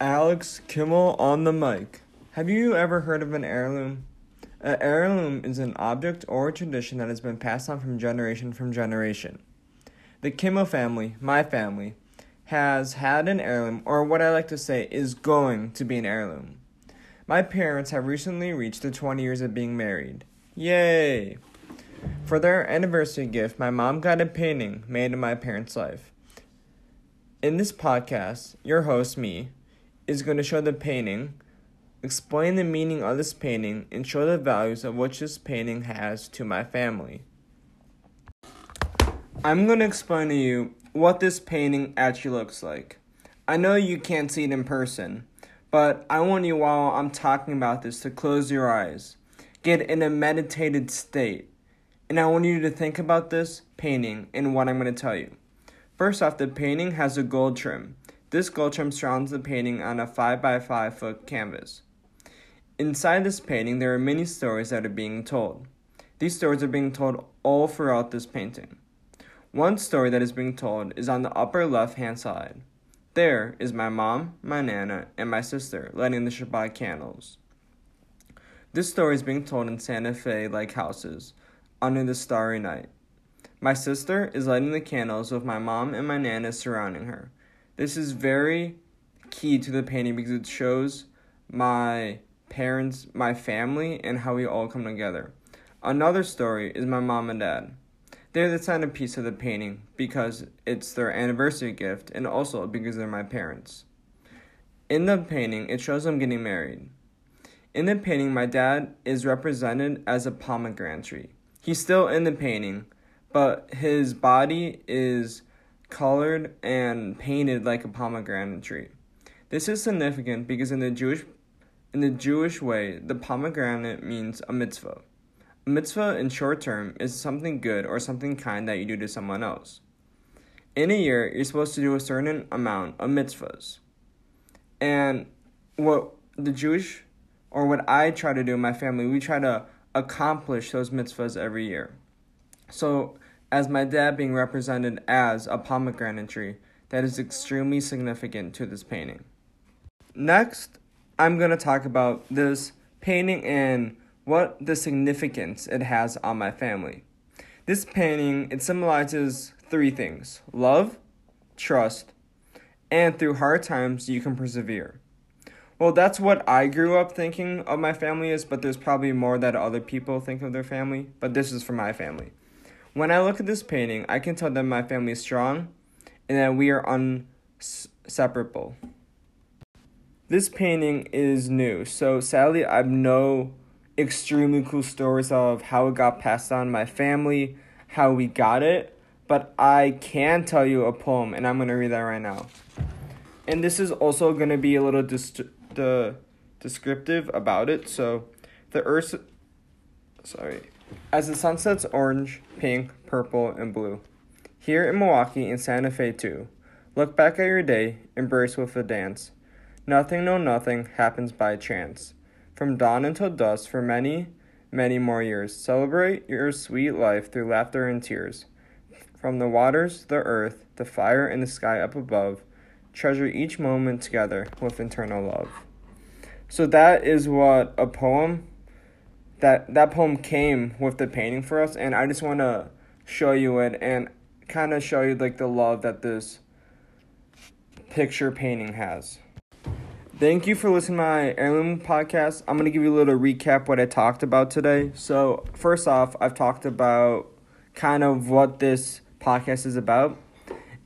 Alex Kimmel on the mic. Have you ever heard of an heirloom? An heirloom is an object or tradition that has been passed on from generation from generation. The Kimmel family, my family, has had an heirloom, or what I like to say is going to be an heirloom. My parents have recently reached the 20 years of being married. Yay! For their anniversary gift, my mom got a painting made in my parents' life. In this podcast, your host, me, is going to show the painting, explain the meaning of this painting, and show the values of which this painting has to my family. I'm going to explain to you what this painting actually looks like. I know you can't see it in person, but I want you while I'm talking about this to close your eyes, get in a meditated state, and I want you to think about this painting and what I'm going to tell you. First off, the painting has a gold trim. This gold trim surrounds the painting on a 5 by 5 foot canvas. Inside this painting, there are many stories that are being told. These stories are being told all throughout this painting. One story that is being told is on the upper left hand side. There is my mom, my nana, and my sister lighting the Shabbat candles. This story is being told in Santa Fe like houses under the starry night. My sister is lighting the candles with my mom and my nana surrounding her. This is very key to the painting because it shows my parents, my family, and how we all come together. Another story is my mom and dad. They're the centerpiece of the painting because it's their anniversary gift and also because they're my parents. In the painting, it shows them getting married. In the painting, my dad is represented as a pomegranate tree. He's still in the painting, but his body is colored and painted like a pomegranate tree. This is significant because in the Jewish in the Jewish way, the pomegranate means a mitzvah. A mitzvah in short term is something good or something kind that you do to someone else. In a year, you're supposed to do a certain amount of mitzvahs. And what the Jewish or what I try to do in my family, we try to accomplish those mitzvahs every year. So, as my dad being represented as a pomegranate tree, that is extremely significant to this painting. Next, I'm going to talk about this painting and what the significance it has on my family. This painting, it symbolizes three things: love, trust, and through hard times you can persevere. Well, that's what I grew up thinking of my family is, but there's probably more that other people think of their family, but this is for my family. When I look at this painting, I can tell that my family is strong and that we are inseparable. This painting is new, so sadly, I have no extremely cool stories of how it got passed on my family, how we got it, but I can tell you a poem, and I'm going to read that right now. And this is also going to be a little dis- the descriptive about it. So, the earth, sorry, as the sun sets orange, pink, purple, and blue. Here in Milwaukee and Santa Fe too. Look back at your day, embrace with a dance. Nothing, no nothing, happens by chance. From dawn until dusk for many, many more years. Celebrate your sweet life through laughter and tears. From the waters, the earth, the fire, and the sky up above, treasure each moment together with eternal love. So that is what a poem that that poem came with the painting for us and I just want to show you it and kind of show you like the love that this picture painting has. Thank you for listening to my heirloom podcast. I'm gonna give you a little recap what I talked about today. So first off, I've talked about kind of what this podcast is about,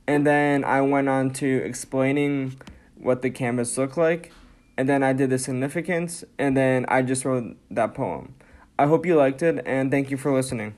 and then I went on to explaining what the canvas looked like, and then I did the significance, and then I just wrote that poem. I hope you liked it, and thank you for listening.